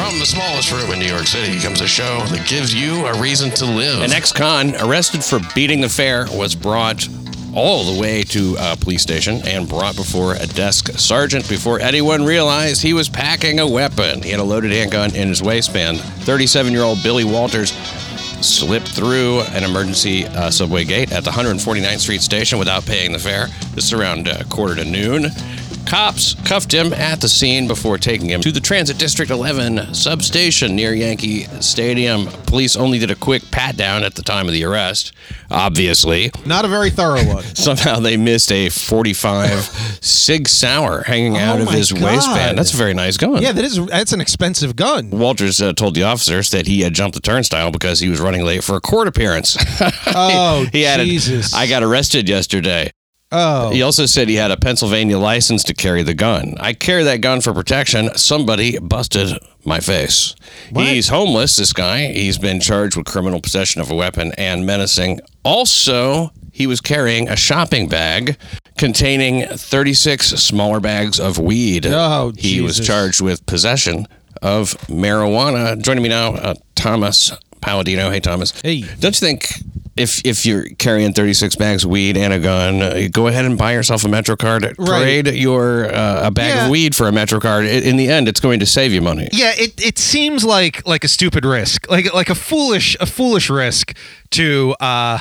From the smallest room in New York City comes a show that gives you a reason to live. An ex-con arrested for beating the fare was brought all the way to a police station and brought before a desk sergeant before anyone realized he was packing a weapon. He had a loaded handgun in his waistband. 37-year-old Billy Walters slipped through an emergency uh, subway gate at the 149th Street station without paying the fare. This is around uh, quarter to noon. Cops cuffed him at the scene before taking him to the Transit District 11 substation near Yankee Stadium. Police only did a quick pat down at the time of the arrest, obviously. Not a very thorough one. Somehow they missed a 45 Sig Sauer hanging out Oh of his God. waistband. That's a very nice gun. Yeah, that is that's an expensive gun. Walters uh, told the officers that he had jumped the turnstile because he was running late for a court appearance. Oh, he added, Jesus. I got arrested yesterday. Oh. He also said he had a Pennsylvania license to carry the gun. I carry that gun for protection. Somebody busted my face. He's homeless, this guy. He's been charged with criminal possession of a weapon and menacing. Also, he was carrying a shopping bag containing 36 smaller bags of weed. Oh, he was charged with possession of marijuana. Joining me now, uh, Thomas Paladino. Hey, Thomas. Hey. Don't you think if if you're carrying 36 bags of weed and a gun, uh, go ahead and buy yourself a Metro card. trade your uh, a bag Yeah. of weed for a MetroCard. I- In the end, it's going to save you money. Yeah, it, it seems like like a stupid risk, like like a foolish a foolish risk to uh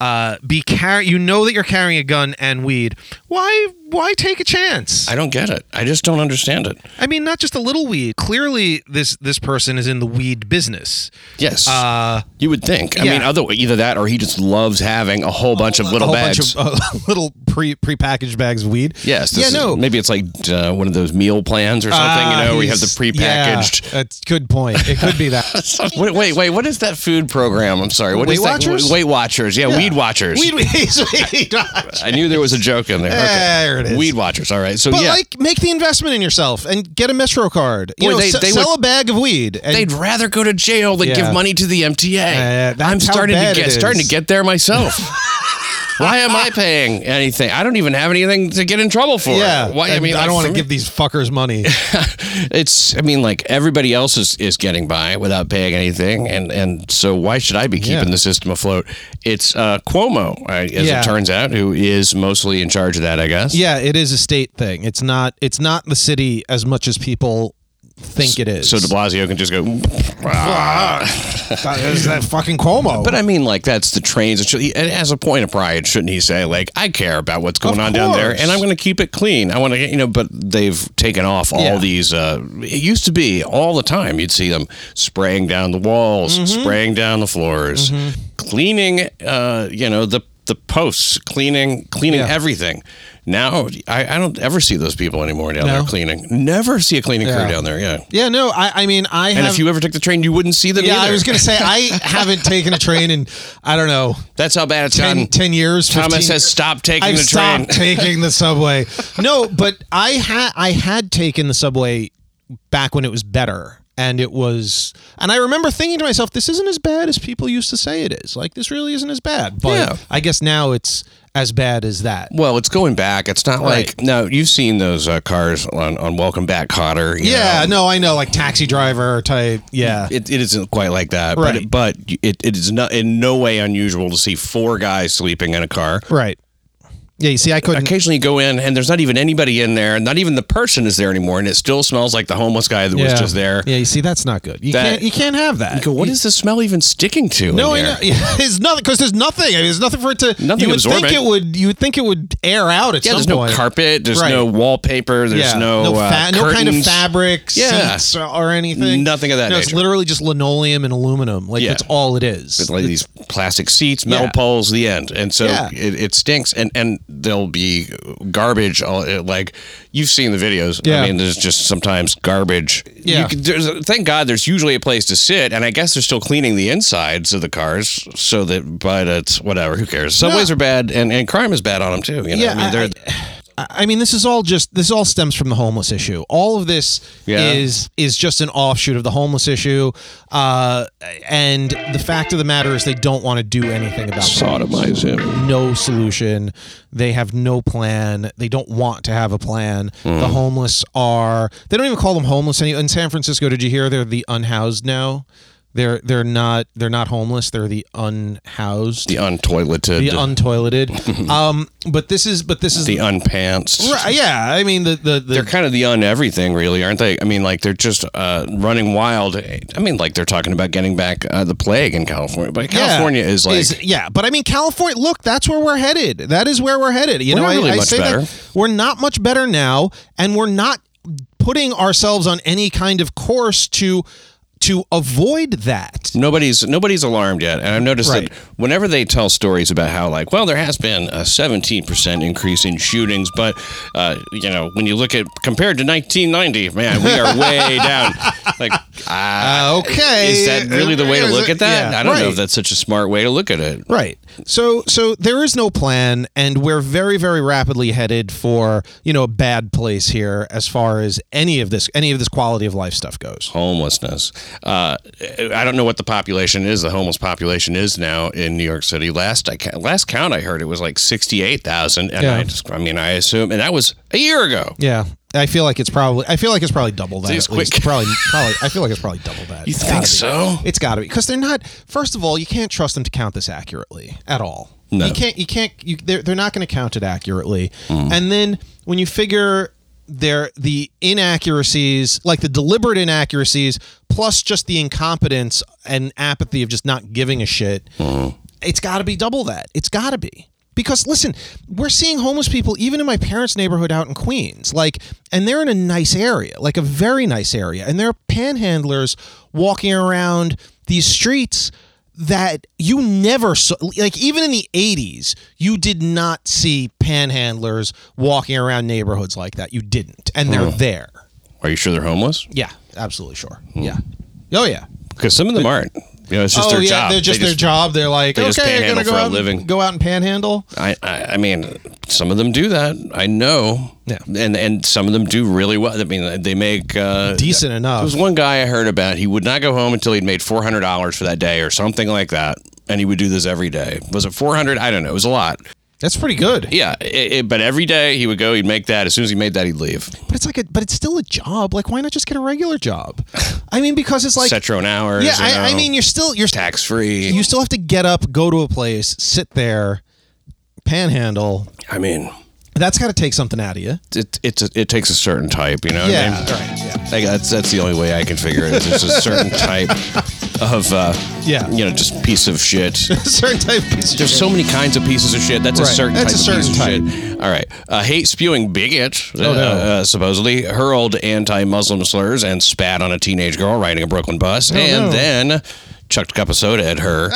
uh be carry. You know that you're carrying a gun and weed. Why why take a chance? I don't get it. I just don't understand it. I mean, not just a little weed. Clearly, this this person is in the weed business. Yes, Uh, you would think. I yeah. mean, other either that or he just loves having a whole bunch of a little whole bags. bunch of uh, little pre prepackaged bags of weed. Yes. Yeah. is- No. Maybe it's like uh, one of those meal plans or something. Ah, you know, we have the prepackaged. Yeah, that's a good point. It could be that. wait, wait, wait. What is that food program? I'm sorry. What is Weight that? Watchers? Weight Watchers. Yeah, Weed Watchers. Weed, weed Watchers. I knew there was a joke in there. Okay. There it is. Weed Watchers. All right. So But yeah, like, make the investment in yourself and get a Metro card. You Boy, know, they- se- they sell would- a bag of weed. And they'd rather go to jail than Yeah. give money to the MTA. Uh, I'm starting to get starting to get there myself. Why am I paying anything? I don't even have anything to get in trouble for. yeah. Why? I mean, I don't want to give these fuckers money. It's. I mean, like everybody else is, is getting by without paying anything, and and so why should I be keeping Yeah. the system afloat? It's uh, Cuomo, as Yeah. it turns out, who is mostly in charge of that. I guess. yeah, it is a state thing. It's not. It's not the city as much as people think it is. So De Blasio can just go. that is that fucking Cuomo. But I mean, like that's the trains. It should, he, as a point of pride, shouldn't he say, like, I care about what's going Of on down there, course. and I'm going to keep it clean. I want to get, you know. But they've taken off all Yeah. these. Uh, it used to be all the time. You'd see them spraying down the walls, Mm-hmm. spraying down the floors, cleaning. Uh, you know the the posts, cleaning cleaning Yeah. everything. Now I, I don't ever see those people anymore down there cleaning. Never see a cleaning crew down there. Yeah. yeah, no. I. I mean, I And have. if you ever took the train, you wouldn't see them yeah, either. I was gonna say I haven't taken a train in I don't know That's how bad it's 10, gotten. 10 years. Thomas 15 has stopped taking I've the train. stopped taking the subway. No, but I had I had taken the subway back when it was better. And it was, and I remember thinking to myself, "This isn't as bad as people used to say it is. Like this really isn't as bad." But Yeah. I guess now it's as bad as that. Well, it's going back. It's not Right. like no. You've seen those uh, cars on, on Welcome Back, Kotter. you Yeah, know. no, I know, like taxi driver type. Yeah, It, it isn't quite like that, Right. but but it, it is not in no way unusual to see four guys sleeping in a car. right. Yeah, you see, I couldn't. Occasionally, you go in and there's not even anybody in there. And not even the person is there anymore, and it still smells like the homeless guy that was yeah. just there. Yeah, you see, that's not good. You That- can't. You can't have that. You go, what is the smell even sticking to? No, in I know. Yeah, it's nothing because there's nothing. I mean, there's nothing for it to. Nothing you would absorbent. think it would. You would think it would air out at Yeah, some there's no point. carpet. There's Right. no wallpaper. There's yeah, no, uh, fa- no kind of curtains. fabric, Yeah. seats, or, or anything. Nothing of that No, it's nature. literally just linoleum and aluminum. Like Yeah. that's all it is. It's like these plastic seats, metal Yeah. poles, the end, and so Yeah. it, it stinks. And and there'll be garbage. All, like you've seen the videos. Yeah. I mean, there's just sometimes garbage. Yeah. There's, thank God there's usually a place to sit, and I guess they're still cleaning the insides of the cars so that. But it's whatever. Who cares? Subways No. are bad, and, and crime is bad on them too. You know, yeah, I mean, they're. I I mean, this is all just this all stems from the homeless issue. All of this Yeah. is is just an offshoot of the homeless issue, uh, and the fact of the matter is they don't want to do anything about it. Sodomize him. no solution. They have no plan. They don't want to have a plan. The homeless are they don't even call them homeless any in San Francisco. Did you hear they're the unhoused now? They're they're not they're not homeless. They're the unhoused, The untoileted. the untoileted. um, but this is but this is the unpants. right, yeah. I mean the the, the They're kind of the un everything, really, aren't they? I mean, like they're just uh, running wild. I mean, like they're talking about getting back uh, the plague in California, but California is like yeah, but I mean California. Look, that's where we're headed. That is where we're headed. You We're know, I, really I much say better. that we're not much better now, and we're not putting ourselves on any kind of course to to avoid that. nobody's nobody's alarmed yet. And I've noticed Right. that whenever they tell stories about how like, well, there has been a 17% increase in shootings, but uh, you know, when you look at compared to 1990, man, we are way down. Like, uh, okay. is that really the way to look at that? yeah, I don't know if that's such a smart way to look at it. Right. So so there is no plan and we're very very rapidly headed for, you know, a bad place here as far as any of this any of this quality of life stuff goes. homelessness. Uh, I don't know what the population is. The homeless population is now in New York City. Last I ca- last count I heard it was like sixty eight thousand, and Yeah. I just I mean I assume, and that was a year ago. Yeah. I feel like it's probably I feel like it's probably double that. Least. quick- Probably probably I feel like it's probably double that. You It's think gotta be. so? It's got to be because they're not. First of all, you can't trust them to count this accurately at all. No. You can't. You can't. You, they're they're not going to count it accurately. Hmm. And then when you figure their the inaccuracies, like the deliberate inaccuracies, plus just the incompetence and apathy of just not giving a shit, Hmm. it's got to be double that. It's got to be. Because listen, we're seeing homeless people even in my parents' neighborhood out in Queens. Like, and they're in a nice area, like a very nice area. And there are panhandlers walking around these streets that you never saw. Like, even in the 80s, you did not see panhandlers walking around neighborhoods like that. You didn't. And they're hmm. there. Are you sure they're homeless? Yeah, absolutely sure. Hmm. Yeah. Oh, yeah. Because some of them aren't. You know, it's just oh, their yeah, job. they're just They their job. They're like, they just okay, you're gonna go out, living. And, go out and panhandle. I, I, I mean, some of them do that. I know. Yeah. And and some of them do really well. I mean, they make uh, Decent There enough. was one guy I heard about. He would not go home until he'd made four hundred dollars for that day or something like that, and he would do this every day. Was it four hundred? I don't know. It was a lot. That's pretty good. Yeah, it, it- but every day he would go. He'd make that. As soon as he made that, he'd leave. But it's like a, but it's still a job. Like, why not just get a regular job? I mean, because it's like, Set your own hours. yeah, you I, I mean, you're still you're tax free. you still have to get up, go to a place, sit there, panhandle. I mean, That's got to take something out of you. it it it takes a certain type. You know. what I Yeah, mean? right, Like, that's that's the only way I can figure it. Is there's a certain type of uh, Yeah. you know, just piece of shit. certain type of piece of There's shit. so many kinds of pieces of shit. That's a Right. certain That's type a of piece certain of shit. All right. A hate spewing bigot, uh, no. uh, supposedly hurled anti Muslim slurs and spat on a teenage girl riding a Brooklyn bus, and Oh, no. then chucked a cup of soda at her.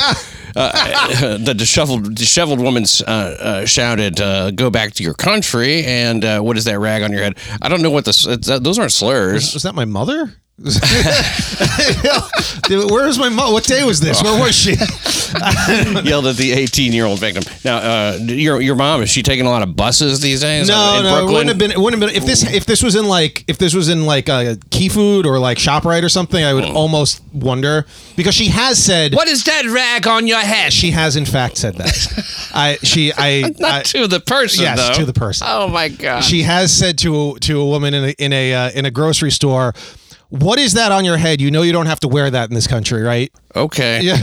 Uh, the disheveled, disheveled woman uh, uh, shouted, uh, "Go back to your country!" And uh, what is that rag on your head? I don't know what this. Uh, those aren't slurs. Was that my mother? Where was my mom? What day was this? Where was she? Yelled at the 18-year-old victim. Now, uh, your your mom is she taking a lot of buses these days? No, in no, it Brooklyn? wouldn't have been. It wouldn't have been if this if this was in like if this was in like a Key Food or like Shoprite or something. I would almost wonder because she has said What is that rag on your head? she has in fact said that. I she I, Not I to the person, yes though. to the person. Oh my god. She has said to to a woman in a in a uh, in a grocery store. What is that on your head? You know you don't have to wear that in this country, right? okay.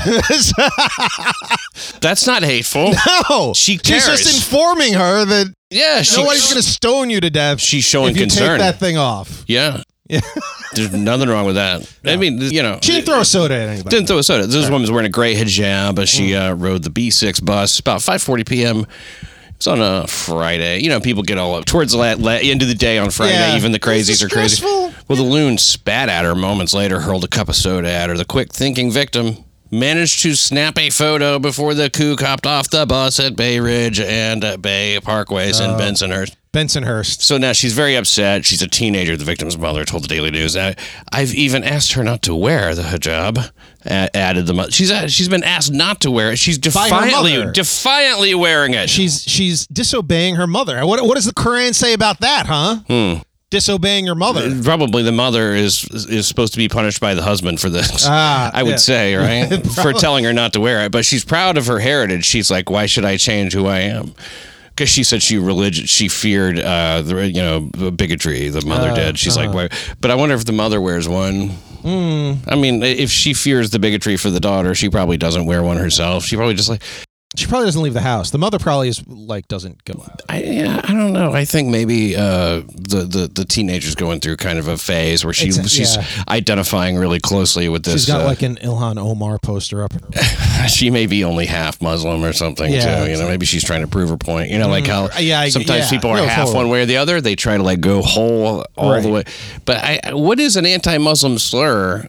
That's not hateful. no, She She's cares. just informing her that Yeah, she, nobody's going to stone you to death. She's showing if you concern. Take that thing off. Yeah. Yeah. There's nothing wrong with that. I mean, you know. She didn't throw a soda at anybody. didn't throw a soda. This woman's wearing a gray hijab. but Mm. She uh, rode the B6 bus about 5:40 p.m. It's on a Friday. You know, people get all up towards the la- la- end of the day on Friday. Yeah. Even the crazies are crazy. Well, the loon spat at her moments later, hurled a cup of soda at her. The quick-thinking victim managed to snap a photo before the kook copped off the bus at Bay Ridge and Bay Parkways Oh. in Bensonhurst. Bensonhurst. So now she's very upset. She's a teenager. The victim's mother told the Daily News. I, I've even asked her not to wear the hijab. a- added the mother. She's uh, she's been asked not to wear it. She's defiantly defiantly wearing it. She's she's disobeying her mother. What what does the Quran say about that, huh? Hmm. Disobeying your mother. Probably the mother is is supposed to be punished by the husband for this. Ah, I would yeah. say, right, for telling her not to wear it. But she's proud of her heritage. She's like, why should I change who I am? Because she said she religion she feared uh the you know bigotry. The mother Uh, did. She's like, why? But I wonder if the mother wears one. Hmm. I mean, if she fears the bigotry for the daughter, she probably doesn't wear one herself. She probably just like, She probably doesn't leave the house. The mother probably is like doesn't go out. I, yeah, I don't know. I think maybe uh, the, the the teenager's going through kind of a phase where she she's yeah. identifying really closely with this. She's got uh, like an Ilhan Omar poster up in her she may be only half Muslim or something Yeah, too. You know, maybe she's trying to prove her point. You know, like how Mm, yeah, I- sometimes yeah. people are No, half totally. one way or the other. They try to like go whole all the way. But I, what is an anti-Muslim slur?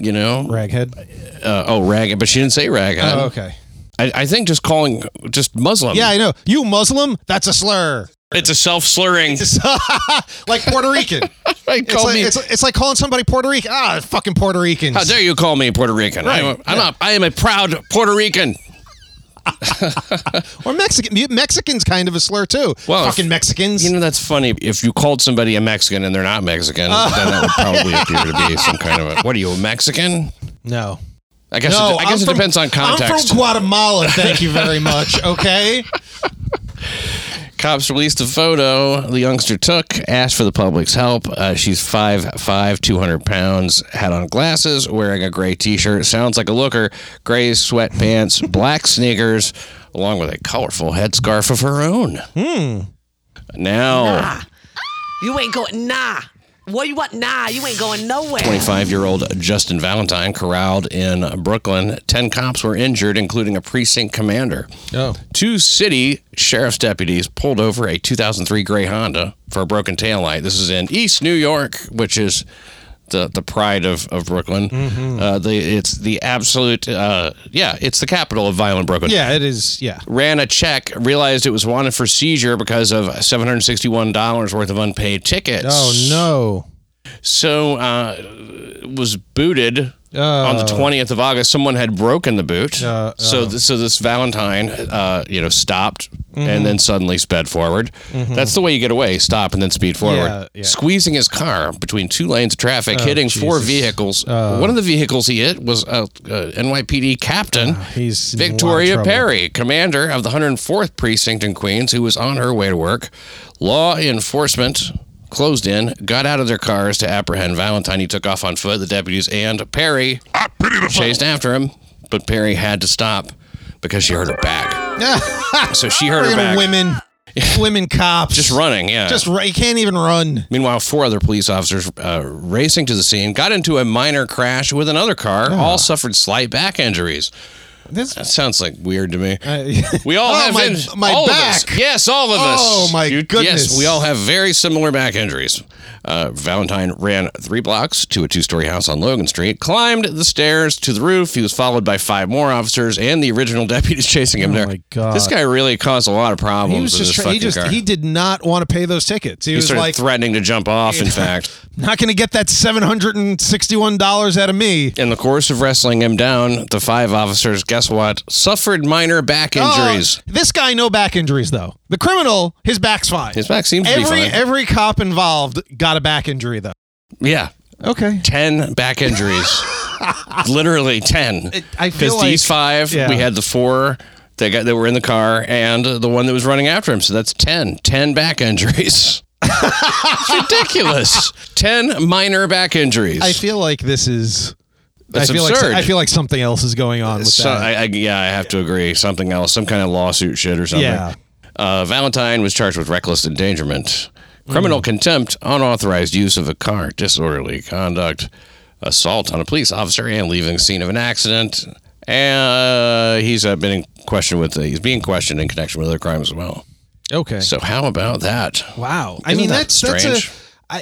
You know, raghead. uh, oh raghead. but she didn't say raghead. Oh, okay. I, I think just calling just Muslim. Yeah, I know. You Muslim? That's a slur. it's a self-slurring. like Puerto Rican. It's call like, me- it's, it's like calling somebody Puerto Rican. Ah, fucking Puerto Ricans. How dare you call me Puerto Rican? Right, I'm, a, I'm yeah. a, I am a proud Puerto Rican. Or Mexican. Mexicans kind of a slur too. Well, fucking if- Mexicans. You know that's funny. If you called somebody a Mexican and they're not Mexican, then that would probably appear to be some kind of a. What are you, a Mexican? no. I guess. No, it, I guess I'm it from- depends on context. I'm context. from Guatemala. Thank you very much. Okay. Cops released a photo the youngster took, asked for the public's help. Uh, she's 5'5", 200 pounds, had on glasses, wearing a gray T-shirt. Sounds like a looker. Gray sweatpants, black sneakers, along with a colorful headscarf of her own. Hmm. Now, You ain't going, nah. What you want? Nah, you ain't going nowhere. 25-year-old Justin Valentine corralled in Brooklyn. Ten cops were injured, including a precinct commander. Oh. Two city sheriff's deputies pulled over a 2003 gray Honda for a broken taillight. This is in East New York, which is the the pride of, of Brooklyn. Mm-hmm. Uh, the it's the absolute uh, yeah, it's the capital of violent Brooklyn. Yeah, it is. Yeah. Ran a check, realized it was wanted for seizure because of seven hundred sixty one dollars worth of unpaid tickets. Oh no. So uh, was booted on the Oh. twentieth of August. Someone had broken the boot. Uh, so th- so this Valentine, uh, you know, stopped Mm-hmm. and then suddenly sped forward. That's the way you get away: stop and then speed forward. Yeah, yeah. Squeezing his car between two lanes of traffic, hitting four Jesus. vehicles. One of the vehicles he hit was a, NYPD captain. He's in a lot of Victoria. Perry, commander of the 104th precinct in Queens, who was on her way to work. Law enforcement closed in, got out of their cars to apprehend Valentine. He took off on foot. The deputies and Perry chased after him, but Perry had to stop because she heard her back. So she heard her back. women, women cops, Just running, yeah. Just ru- you can't even run. Meanwhile, four other police officers uh, racing to the scene got into a minor crash with another car. All suffered slight back injuries. This, That sounds like weird to me. uh, We all Oh, have my- in- my all back. Of us. Yes, all of us. Oh, my Yes, goodness. we all have very similar back injuries. Uh, Valentine ran three blocks to a two-story house on Logan Street, climbed the stairs to the roof. He was followed by five more officers and the original deputies chasing him there. Oh, my God. This guy really caused a lot of problems. he was just try- he just car. he did not want to pay those tickets. He, He was started like, threatening to jump off. In fact, not going to get that seven hundred and sixty-one dollars out of me. in the course of wrestling him down, the five officers, guess what, suffered minor back oh, injuries. Oh, this guy, no back injuries though. The criminal, his back's fine. His back seems to be fine. every cop involved got a back injury though. yeah, Okay. 10 back injuries. Literally 10. I feel Because these five, yeah. we had the four that got that were in the car and the one that was running after him. So that's 10. 10 back injuries. it's ridiculous. 10 minor back injuries. I feel like this is. That's I feel absurd. like I feel like something else is going on with So, that. I, I, yeah, I have to agree. Something else, some kind of lawsuit shit or something. Yeah. Uh, Valentine was charged with reckless endangerment, criminal Mm. contempt, unauthorized use of a car, disorderly conduct, assault on a police officer, and leaving the scene of an accident. And uh, he's uh, been in question with. he's being questioned in connection with other crimes as well. okay. So how about that? Wow. I Isn't mean, that that's that's strange?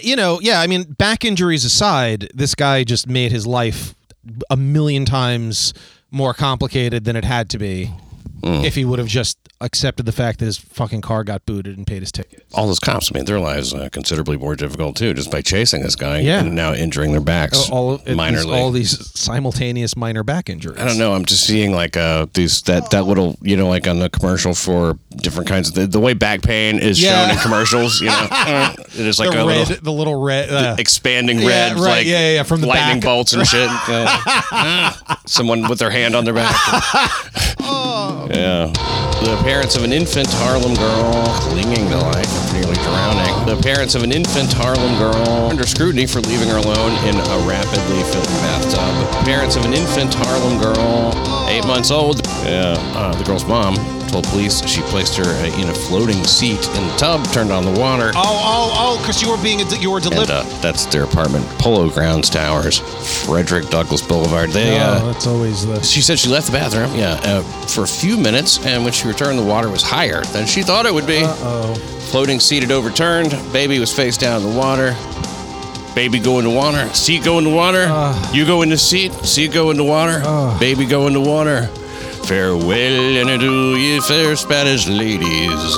you know, yeah. I mean, back injuries aside, this guy just made his life a million times more complicated than it had to be. If he would have just accepted the fact that his fucking car got booted and paid his ticket. All those cops made their lives uh, considerably more difficult too, just by chasing this guy Yeah. and now injuring their backs all of, minorly. all these simultaneous minor back injuries. I don't know. I'm just seeing like uh these that that little you know like on the commercial for different kinds of the, the way back pain is Yeah. shown in commercials. You know, it is like the a red, little the little red. Uh, expanding Yeah, red, right, like yeah, yeah, yeah, from the lightning back. bolts and shit. Uh, someone with their hand on their back. Yeah. The parents of an infant Harlem girl clinging to life after nearly drowning. The parents of an infant Harlem girl under scrutiny for leaving her alone in a rapidly filling bathtub. The Parents of an infant Harlem girl, eight months old. Yeah. Uh, the girl's mom told police she placed her uh, in a floating seat in the tub, turned on the water. oh, oh, oh! Because you were being you were And delivered. uh, that's their apartment, Polo Grounds Towers, Frederick Douglass Boulevard. They, uh, oh, that's always the. she said she left the bathroom, yeah, uh, for a few minutes, and when she returned, the water was higher than she thought it would be. Oh, Floating seat had overturned. Baby was face down in the water. Baby go in the water. Seat go in the water. you go in the seat. Seat go in the water. Baby go in the water. Farewell and adieu, ye fair Spanish ladies.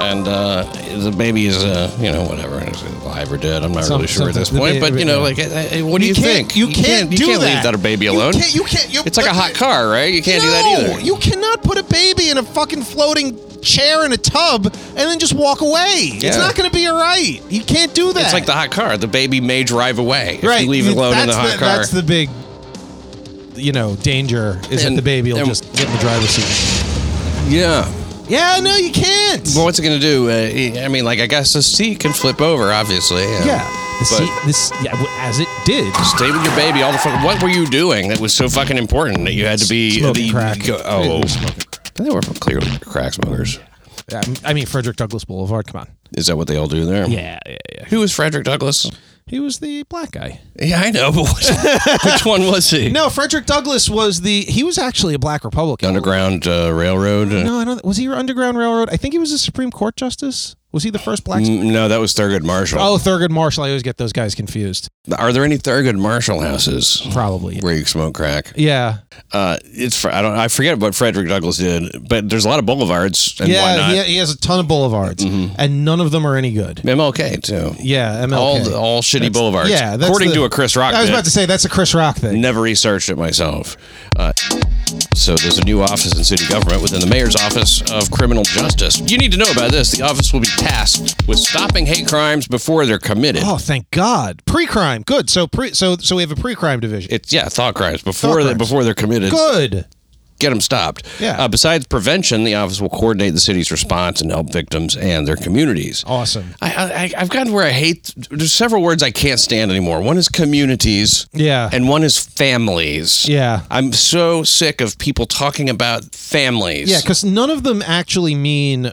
And uh, the baby is, uh, you know, whatever, is alive or dead. I'm not Some- really sure at this point. But you know, like, uh, uh, what do you, can't, think? You can't, you can't leave that a baby You alone. can't- You can't. You It's like a hot car, right? You can't do that either. You cannot put a baby in a fucking floating chair in a tub and then just walk away. It's Yeah. not going to be all right. You can't do that. It's like the hot car. The baby may drive away if right. you leave it alone in the hot car. That's the big, you know, danger is that the baby will and- just get in the driver's seat. yeah. Yeah, no, you can't. Well, what's it going to do? Uh, I mean, like, I guess the seat can flip over, obviously. yeah, the But- seat, this, yeah, w- as it did. Stay with your baby all the fucking. What were you doing that was so fucking important that you had to be Smoking the, crack. go- oh, They were smoking they were clearly crack smokers. Yeah, I mean, Frederick Douglass Boulevard. Come on. Is that what they all do there? Yeah, yeah, yeah. Who was Frederick Douglass? He was the black guy. Yeah, I know, but what, which one was he? No, Frederick Douglass was the. He was actually a black Republican. Underground uh, Railroad. No, I don't. Was he Underground Railroad? I think he was a Supreme Court justice. Was he the first black? No, that was Thurgood Marshall. Oh, Thurgood Marshall. I always get those guys confused. Are there any Thurgood Marshall houses Probably. where you smoke crack? Yeah. Uh, it's I don't I forget what Frederick Douglass did, but there's a lot of boulevards and yeah. He, he has a ton of boulevards, and none of them are any good. MLK too. Yeah. MLK. All the, all shitty That's- boulevards. Yeah. that's according the- to a Chris Rock. I was bit. about to say that's a Chris Rock thing. Never researched it myself. Uh, so there's a new office in city government within the mayor's office of criminal justice. You need to know about this. The office will be tasked with stopping hate crimes before they're committed. Oh, thank God. Pre-crime. Good. So pre. So so we have a pre-crime division. It's yeah, thought crimes before Thought they, crimes. before they're committed. Good. Get them stopped. Yeah. Uh, besides prevention, the office will coordinate the city's response and help victims and their communities. Awesome. I, I, I've gotten where I hate. There's several words I can't stand anymore. One is communities. Yeah. And one is families. Yeah. I'm so sick of people talking about families. Yeah, because none of them actually mean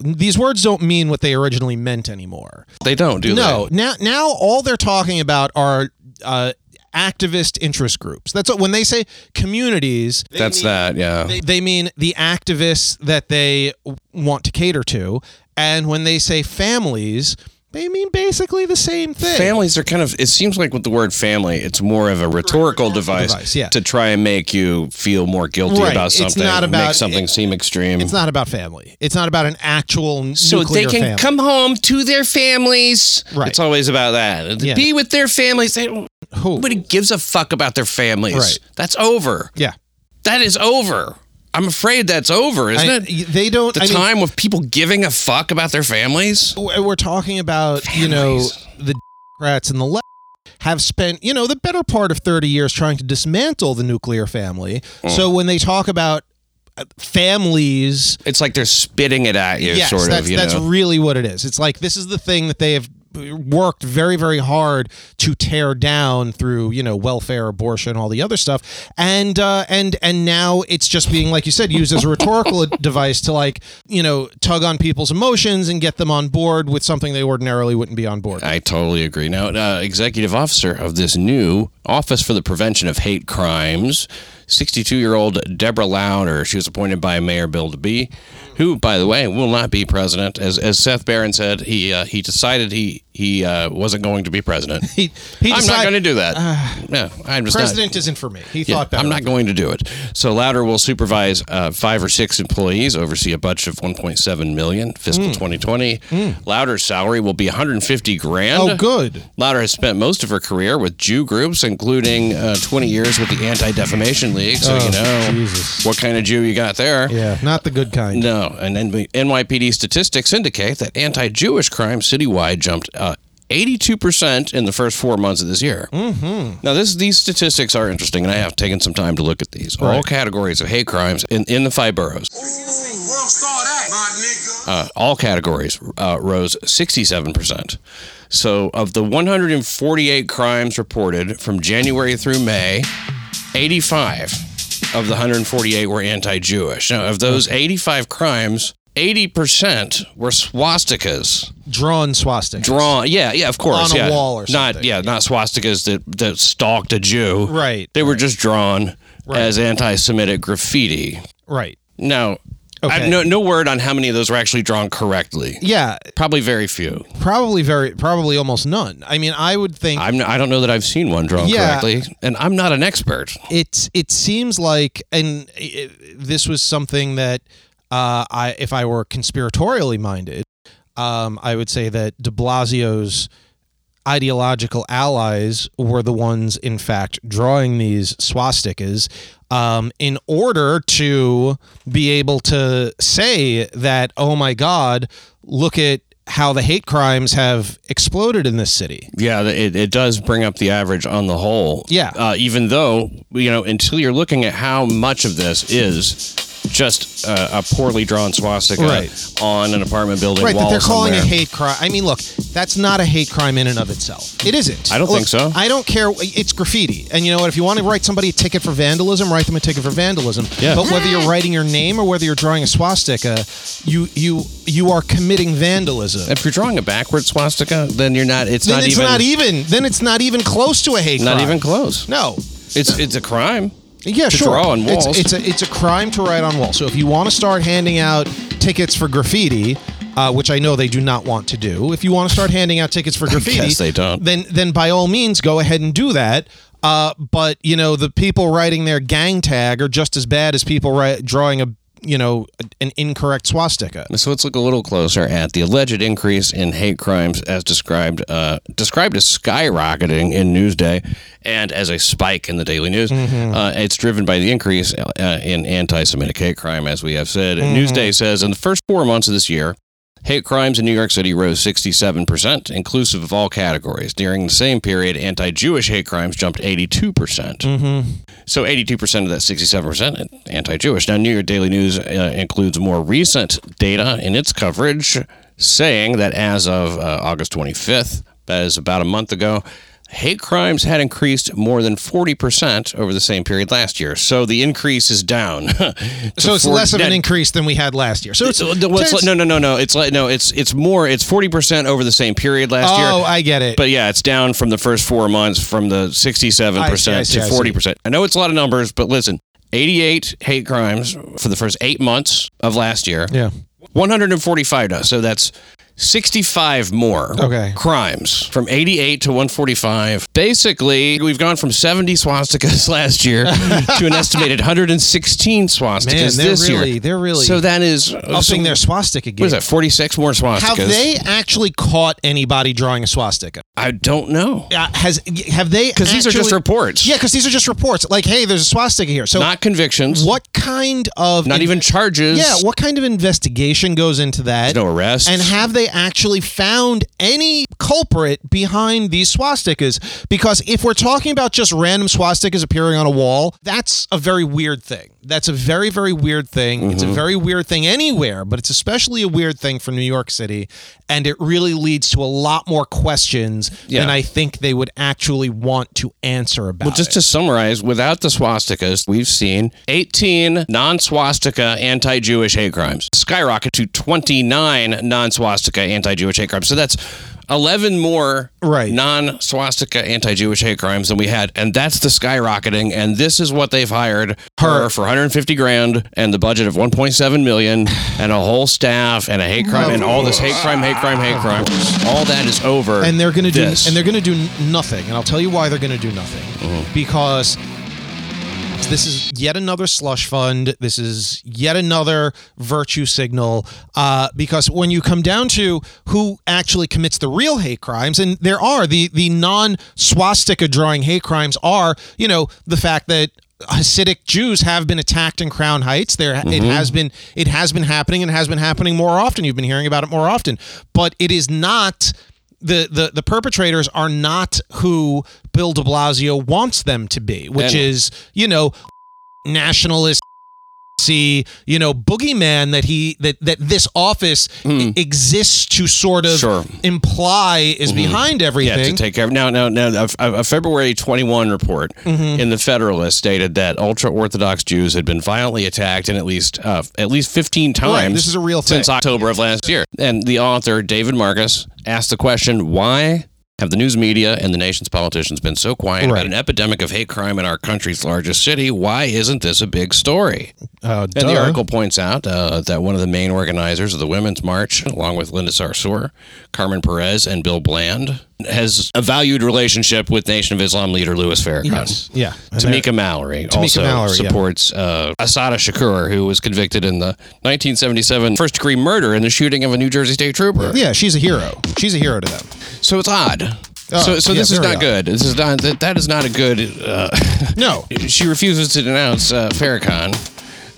these words don't mean what they originally meant anymore. they don't do no, they? now now all they're talking about are uh, activist interest groups. That's what when they say communities. they That's mean- that. Yeah. They, they mean the activists that they want to cater to, and when they say families, they mean basically the same thing. Families are kind of. It seems like with the word family, it's more of a rhetorical device, device, yeah. to try and make you feel more guilty Right. about It's something. not about- make something seem extreme. It's not about family. It's not about an actual so they can family. come home to their families. Right. It's always about that. Yeah. Be with their families. They don't, Who? nobody gives a fuck about their families. Right. That's over. Yeah. That is over. I'm afraid that's over, isn't I- it? They don't. The I mean, time of people giving a fuck about their families. we're talking about you know the Democrats and the left have spent you know the better part of 30 years trying to dismantle the nuclear family Mm. so when they talk about uh, families It's like they're spitting it at you, yes sort that's, of. You that's know? really what it is it's like this is the thing that they have worked very very hard to tear down through you know welfare abortion all the other stuff and uh and and now it's just being like you said used as a rhetorical device to like you know tug on people's emotions and get them on board with something they ordinarily wouldn't be on board. I totally agree. Now, uh, executive officer of this new Office for the Prevention of Hate Crimes 62-year-old Deborah Lauter. She was appointed by Mayor Bill DeBee, who, by the way, will not be president. As, as Seth Barron said, he uh, he decided he he uh, wasn't going to be president. He, he I'm not going to do that. no, I'm just not. President isn't for me. He Yeah, thought better. I'm not going to do it. So Lauter will supervise uh, five or six employees, oversee a budget of 1.7 million fiscal Hmm. 2020. Lauter's salary will be 150 grand. Oh, good. Lauter has spent most of her career with Jew groups, including uh, 20 years with the Anti Defamation League. So you know Oh, Jesus. what kind of Jew you got there. Yeah, not the good kind. No, and NYPD statistics indicate that anti-Jewish crime citywide jumped uh, 82% in the first four months of this year. Mm-hmm. Now, this these statistics are interesting, and I have taken some time to look at these. All Right. categories of hate crimes in, in the five boroughs. World star that, my nigga. Uh, all categories uh, rose 67%. So, of the 148 crimes reported from January through May, 85 of the 148 were anti Jewish. Now, of those 85 crimes, 80% were swastikas Drawn swastikas. drawn. Yeah, yeah, of course. On a yeah. wall or something. Not, yeah, not swastikas that, that stalked a Jew. Right, They were just drawn Right. as anti Semitic graffiti. Right. Now, I have no, no word on how many of those were actually drawn correctly. Yeah, Probably very few. probably very, probably almost none. I mean, I would think I'm I don't know that I've seen one drawn Yeah. correctly, and I'm not an expert. it's it seems like and it, this was something that uh, I if I were conspiratorially minded, um, I would say that De Blasio's ideological allies were the ones, in fact, drawing these swastikas um, in order to be able to say that, oh my God, look at how the hate crimes have exploded in this city. Yeah, it, it does bring up the average on the whole. Yeah. Uh, even though, you know, until you're looking at how much of this is just uh, a poorly drawn swastika Right. on an apartment building Right, wall that they're calling somewhere. a hate crime. I mean, look, that's not a hate crime in and of itself. It isn't. I don't Look, think so. I don't care. It's graffiti, and you know what? If you want to write somebody a ticket for vandalism, write them a ticket for vandalism. Yeah. But whether you're writing your name or whether you're drawing a swastika, you you you are committing vandalism. If you're drawing a backward swastika, then you're not. It's then not it's even. not even. Then it's not even close to a hate crime. not crime. even close. No. It's it's a crime. Yeah, to sure. draw on It's- walls. It's, a it's a crime to write on walls. So if you want to start handing out tickets for graffiti, uh, which I know they do not want to do, if you want to start handing out tickets for graffiti, guess they don't. Then then by all means go ahead and do that. Uh, but you know the people writing their gang tag are just as bad as people write, drawing a you know an incorrect swastika. So let's look a little closer at the alleged increase in hate crimes, as described uh, described as skyrocketing in Newsday and as a spike in the Daily News. Uh, it's driven by the increase uh, in anti-Semitic hate crime, as we have said. Newsday says in the first four months of this year. Hate crimes in New York City rose 67%, inclusive of all categories. During the same period, anti Jewish hate crimes jumped 82%. Mm-hmm. So 82% of that 67% anti-Jewish. Now, New York Daily News uh, includes more recent data in its coverage, saying that as of uh, August 25th, that is about a month ago, hate crimes had increased more than 40% over the same period last year. So the increase is down. So it's less of an increase than we had last year. So it's, well, it's no, no, no, no. It's like no. It's it's more. It's forty percent over the same period last year. Oh, I get it. But yeah, it's down from the first four months from the 67% I see, I see, to 40%. I know it's a lot of numbers, but listen 88 hate crimes for the first eight months of last year. yeah. 145 now. So that's 65 more Okay. crimes from 88 to 145. Basically, we've gone from 70 swastikas last year to an estimated 116 swastikas Man, they're this really- year. they're really So that is Upping their swastika game. What is that? 46 more swastikas. Have they actually caught anybody drawing a swastika? I don't know. Uh, has have they? Because these are just reports. Yeah, because these are just reports. Like, hey, there's a swastika here. So, Not convictions. what kind of Not even charges. Yeah, what kind of investigation goes into that? no arrests. And have they actually found any culprit behind these swastikas? Because if we're talking about just random swastikas appearing on a wall, that's a very weird thing. That's a very, very weird thing. It's a Mm-hmm. very weird thing anywhere, but it's especially a weird thing for New York City. And it really leads to a lot more questions Yeah. than I think they would actually want to answer about. Well, just it. to summarize, without the swastikas, we've seen 18 non swastika anti Jewish hate crimes skyrocket to 29 non swastika anti Jewish hate crimes. So that's 11 more Right. non swastika anti Jewish hate crimes than we had. And that's the skyrocketing. And this is what they've hired her, Her. for 150 grand and the budget of 1.7 million and a whole staff and a hate crime and all this hate crime, hate crime, hate crime. All that is over. and they're going to do this. and they're going to do nothing and i'll tell you why they're going to do nothing Mm-hmm. because this is yet another slush fund this is yet another virtue signal uh, because when you come down to who actually commits the real hate crimes and there are the the non swastika drawing hate crimes are you know the fact that Hasidic Jews have been attacked in Crown Heights. There, it has been it has been happening and has been happening more often. You've been hearing about it more often, but it is not the the the perpetrators are not who Bill De Blasio wants them to be, which And- is you know nationalist. See, you know, boogeyman that he that that this office i- exists to sort of Sure. imply is behind Yeah, everything. to take care of now. Now, now, a, a February 21 report Mm-hmm. in the Federalist stated that ultra Orthodox Jews had been violently attacked in at least uh, at least 15 times. this is a real since. October of last year. And the author David Marcus asked the question: Why have the news media and the nation's politicians been so quiet Right. about an epidemic of hate crime in our country's largest city? Why isn't this a big story? Uh, And the article points out uh, that one of the main organizers of the Women's March, along with Linda Sarsour, Carmen Perez, and Bill Bland, has a valued relationship with Nation of Islam leader Louis Farrakhan. Yes. Yeah. And Tamika Mallory also Mallory, yeah. supports uh, Assata Shakur, who was convicted in the 1977 first degree murder in the shooting of a New Jersey state trooper. Yeah, she's a hero. She's a hero to them. So it's odd. Oh, so so yeah, this is not odd. good. This is not that, that is not a good. Uh, No. she refuses to denounce uh, Farrakhan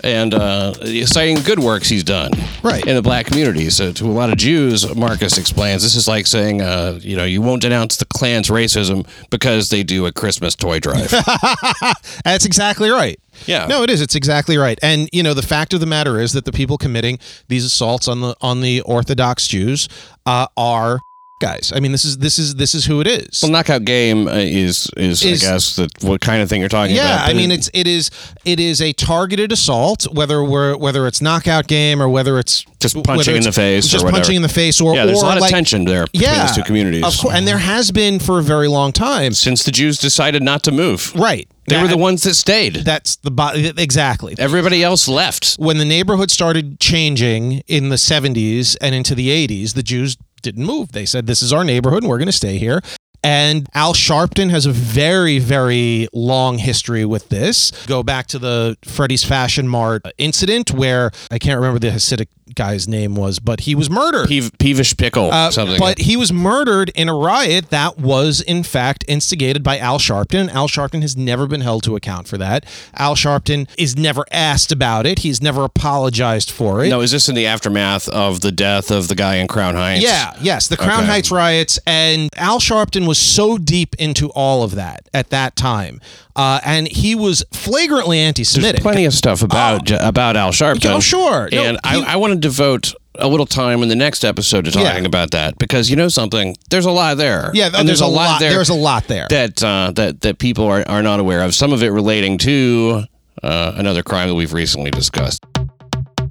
and uh, citing good works he's done Right. in the black community. So to a lot of Jews, Marcus explains this is like saying, uh, you know, you won't denounce the Klan's racism because they do a Christmas toy drive. That's exactly right. Yeah. No, it is. It's exactly right. And you know, the fact of the matter is that the people committing these assaults on the on the Orthodox Jews uh, are guys. I mean, this is this is this is who it is. well, knockout game uh, is, is Is- I guess that what kind of thing you're talking yeah, about. Yeah, I mean it's it is it is a targeted assault, whether we're whether it's knockout game or whether it's Just punching in the face or just punching in the face, or yeah, there's or a lot like, of tension there between Yeah, those two communities. of course, and there has been for a very long time. since the Jews decided not to move. Right, They were the ones that stayed. That's the bo- exactly. Everybody else left. when the neighborhood started changing in the 70s and into the 80s, the Jews didn't move. They said, This is our neighborhood and we're going to stay here. And Al Sharpton has a very, very long history with this. Go back to the Freddy's Fashion Mart incident where I can't remember the Hasidic guy's name was, but he was murdered. Peev- peevish pickle, Uh, something. but he was murdered in a riot that was, in fact, instigated by Al Sharpton. Al Sharpton has never been held to account for that. Al Sharpton is never asked about it. He's never apologized for it. no, is this in the aftermath of the death of the guy in Crown Heights? Yeah, yes, the Crown Okay. Heights riots, and Al Sharpton was so deep into all of that at that time, uh, and he was flagrantly anti-Semitic. plenty of stuff about about Al Sharpton. Oh, sure. No, and he- I, I want to devote a little time in the next episode to talking Yeah. about that because you know something. There's a lot there. yeah, And there's, a lot. there There's a lot there. that uh, that that people are, are not aware of. Some of it relating to uh, another crime that we've recently discussed.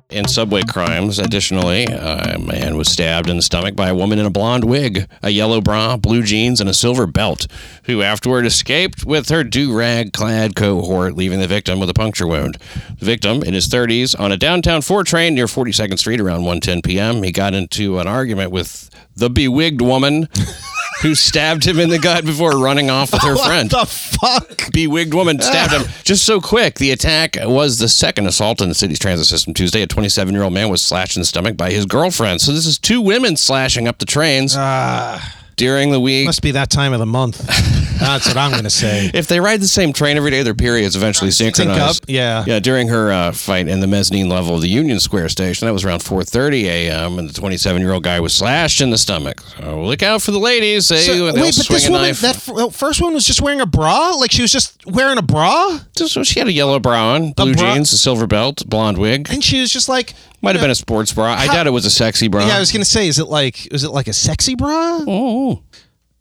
In subway crimes, additionally, a man was stabbed in the stomach by a woman in a blonde wig, a yellow bra, blue jeans, and a silver belt, who afterward escaped with her do rag clad cohort, leaving the victim with a puncture wound. The victim, in his 30s, on a downtown 4 train near 42nd Street around 1:10 p.m., he got into an argument with the bewigged woman who stabbed him in the gut before running off with her friend. what the fuck? bewigged woman stabbed him just so quick. The attack was the second assault in the city's transit system Tuesday. A 27 year old man was slashed in the stomach by his girlfriend. So this is two women slashing up the trains ah. During the week. Must be that time of the month. That's what I'm going to say. if they ride the same train every day, their periods eventually Sync synchronize. up, yeah. Yeah, during her uh, fight in the mezzanine level of the Union Square station, that was around 4:30 a.m. and the 27-year-old guy was slashed in the stomach. So look out for the ladies. They, So- they'll wait, but swing this a woman, knife. that f- first one was just wearing a bra? Like she was just wearing a bra? So she had a yellow bra on, blue bra- jeans, a silver belt, blonde wig. And she was just like, Might have been a sports bra. I How- doubt it was a sexy bra. yeah, I was going to say, is it like, is it like a sexy bra? oh.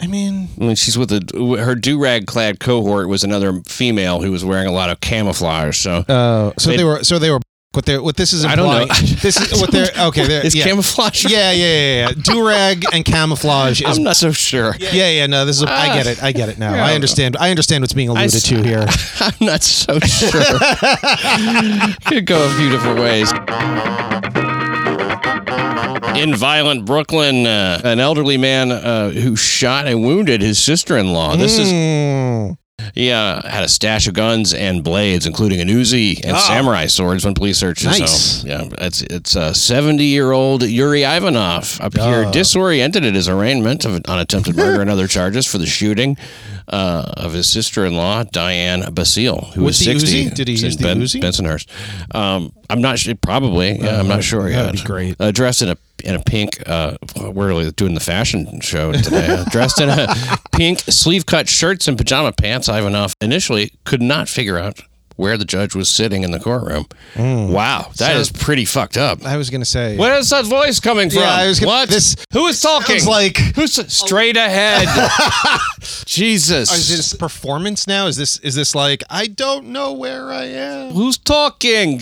I mean, I mean, she's with a her do rag clad cohort was another female who was wearing a lot of camouflage. So uh, so they were, so they were What they're what this is I don't implying. know. This is what they're okay. They're, It's yeah. camouflage. Yeah, yeah, yeah, yeah. Do rag and camouflage is I'm not so sure. Yeah, yeah, no, this is. I get it. I get it now. I understand. I understand what's being alluded to here. I'm not so sure. Could go a few different ways. In violent Brooklyn, uh, an elderly man uh, who shot and wounded his sister-in-law. This is Mm. he uh, had a stash of guns and blades, including an Uzi and samurai swords. When police searched his Nice. home, yeah, it's it's a 70-year-old Yuri Ivanov up here, disoriented at his arraignment of, on attempted murder and other charges for the shooting uh, of his sister-in-law Diane Basile, who With was the 60. Uzi? Did he in use the Ben- Uzi? Bensonhurst. Um, I'm not sure. Probably. Yeah, I'm not sure yet. great. Uh, dressed in a in a pink. Uh, we're really doing the fashion show today. Uh, dressed in a pink sleeve cut shirts and pajama pants. Ivanov initially could not figure out where the judge was sitting in the courtroom. Wow, that is Sounds- pretty fucked up. I was gonna say. Where is that voice coming from? Yeah, I was gonna- what? this Who is talking? like- who's straight ahead? Jesus. Is this performance now? Is this is this like I don't know where I am? Who's talking?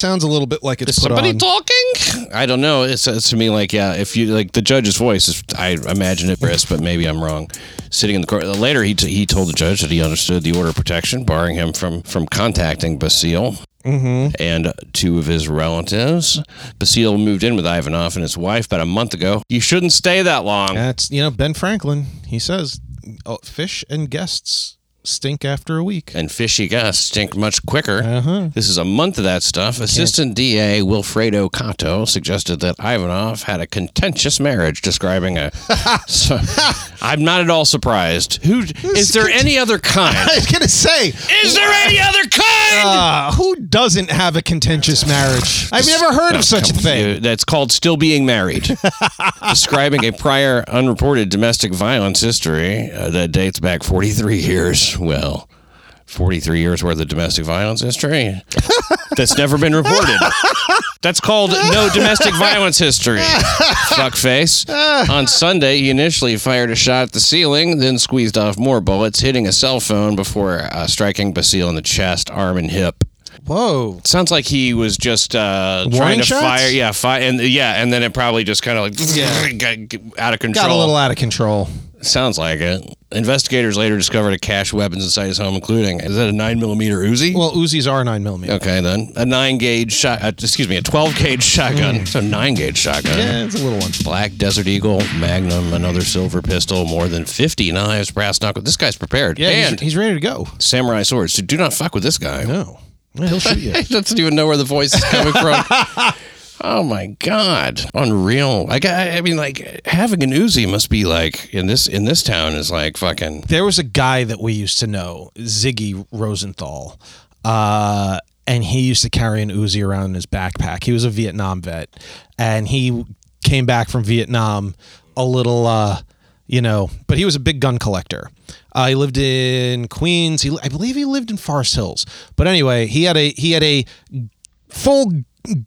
Sounds a little bit like it's Is somebody on. talking? I don't know. It's, it's to me like yeah. If you like the judge's voice, is, I imagine it Chris, but maybe I'm wrong. Sitting in the court later, he t- he told the judge that he understood the order of protection, barring him from from contacting Basile. Mm-hmm. And two of his relatives. Basile moved in with Ivanov and his wife about a month ago. You shouldn't stay that long. That's you know Ben Franklin. He says, oh, "Fish and guests stink after a week." and fishy guests stink much quicker. Uh-huh. This is a month of that stuff. Assistant DA Wilfredo Cato suggested that Ivanov had a contentious marriage, describing a. so, I'm not at all surprised. Who is there any other kind? I was gonna say, Is there any other kind? uh, who doesn't have a contentious marriage? I've never heard of such a thing. That's called still being married. Describing a prior unreported domestic violence history uh, that dates back 43 years. Well, 43 years worth of domestic violence history that's never been reported. That's called no domestic violence history. Fuckface. On Sunday, he initially fired a shot at the ceiling, then squeezed off more bullets, hitting a cell phone before uh, striking Basile in the chest, arm, and hip. Whoa. Sounds like he was just uh, trying to shots? fire. Yeah, fire, and yeah, and then it probably just kind of like Yeah. got out of control. Got a little out of control. Sounds like it. Investigators later discovered a cache of weapons inside his home, including is that a nine millimeter Uzi? Well, Uzis are nine millimeter. okay, then a nine gauge shot. Uh, excuse me, a twelve gauge shotgun. So nine gauge shotgun. Yeah, it's a little one. Black Desert Eagle, Magnum, another silver pistol, more than 50 knives, brass knuckle. This guy's prepared. Yeah, and he's, he's ready to go. samurai swords. So do not fuck with this guy. No, Yeah, he'll shoot you. He doesn't even know where the voice is coming from. oh my god, unreal! Like I, I mean, like having an Uzi must be like in this in this town is like fucking. there was a guy that we used to know, Ziggy Rosenthal, uh, and he used to carry an Uzi around in his backpack. He was a Vietnam vet, and he came back from Vietnam a little, uh, you know, but he was a big gun collector. Uh, he lived in Queens. He, I believe he lived in Forest Hills. But anyway, he had a he had a full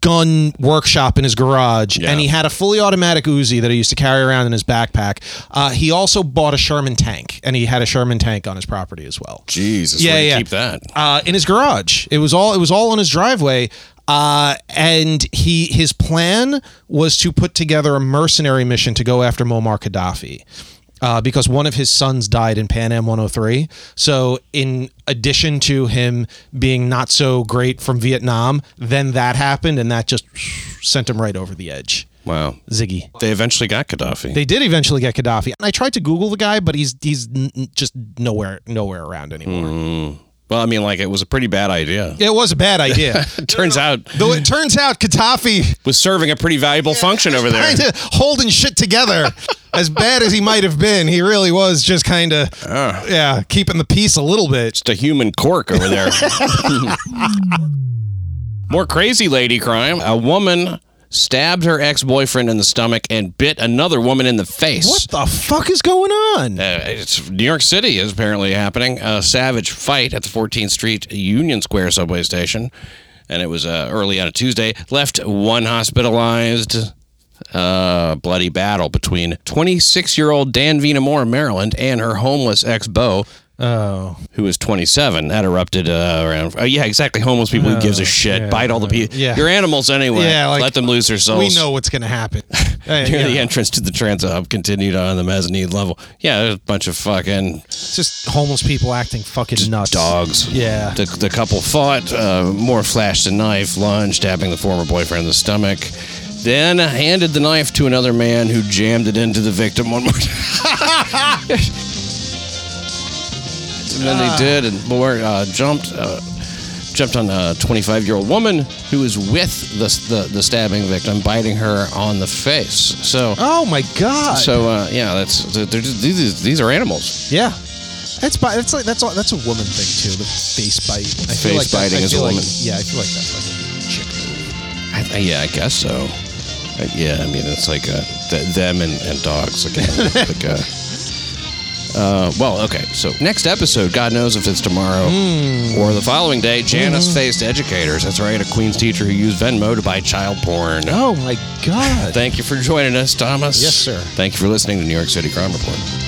gun workshop in his garage Yeah. and he had a fully automatic Uzi that he used to carry around in his backpack. Uh, he also bought a Sherman tank and he had a Sherman tank on his property as well. Jesus, Yeah, where do you yeah. keep that. Uh, in his garage. It was all it was all on his driveway. Uh, and he his plan was to put together a mercenary mission to go after Muammar Gaddafi. Uh, because one of his sons died in Pan Am 103. So, in addition to him being not so great from Vietnam, then that happened and that just sent him right over the edge. Wow, Ziggy. they eventually got Gaddafi. They did eventually get Gaddafi. And I tried to Google the guy, but he's he's n- just nowhere nowhere around anymore. Well, I mean, like it was a pretty bad idea. It was a bad idea. It turns out Though it turns out Gaddafi was serving a pretty valuable function over there. kind of holding shit together. as bad as he might have been, he really was just kind of, ah. yeah, keeping the peace a little bit. Just a human cork over there. More crazy lady crime. A woman stabbed her ex-boyfriend in the stomach and bit another woman in the face. What the fuck is going on? Uh, it's New York City is apparently happening. A savage fight at the 14th Street Union Square subway station, and it was uh, early on a Tuesday. Left one hospitalized. Uh, bloody battle between 26-year-old Dan Vina Moore, Maryland, and her homeless ex-beau, Oh, who was 27. That erupted uh, around. Oh, yeah, exactly. Homeless people. who gives a shit? yeah, Bite all the people. yeah. You're animals anyway. Yeah, like, Let them lose their souls. we know what's gonna happen. Hey, Near yeah. the entrance to the transit hub continued on the mezzanine level. Yeah, there's a bunch of fucking It's just homeless people acting fucking nuts. dogs. Yeah. The, the couple fought. Uh, Moore flashed a knife, lunged, stabbing the former boyfriend in the stomach. Then handed the knife to another man who jammed it into the victim one more time. And then they did, and Moore uh, jumped. Uh, Jumped on a 25 year old woman who was with the, the, the stabbing victim, biting her on the face. So, Oh my god. so uh, yeah, that's they're, just- these, these are animals. yeah. That's that's like that's a, that's a woman thing too. The face bite. I feel Face like that- biting I is a like- woman. Yeah, I feel like that's like a chick move. I, I- yeah, I guess so. Uh, yeah, I mean it's like uh, th- them and, and dogs again. like, uh, uh, well, okay. So next episode, God knows if it's tomorrow or the following day. Janus faced educators. That's right, a Queens teacher who used Venmo to buy child porn. Oh my god. Thank you for joining us, Thomas. Yes, sir. Thank you for listening to New York City Crime Report.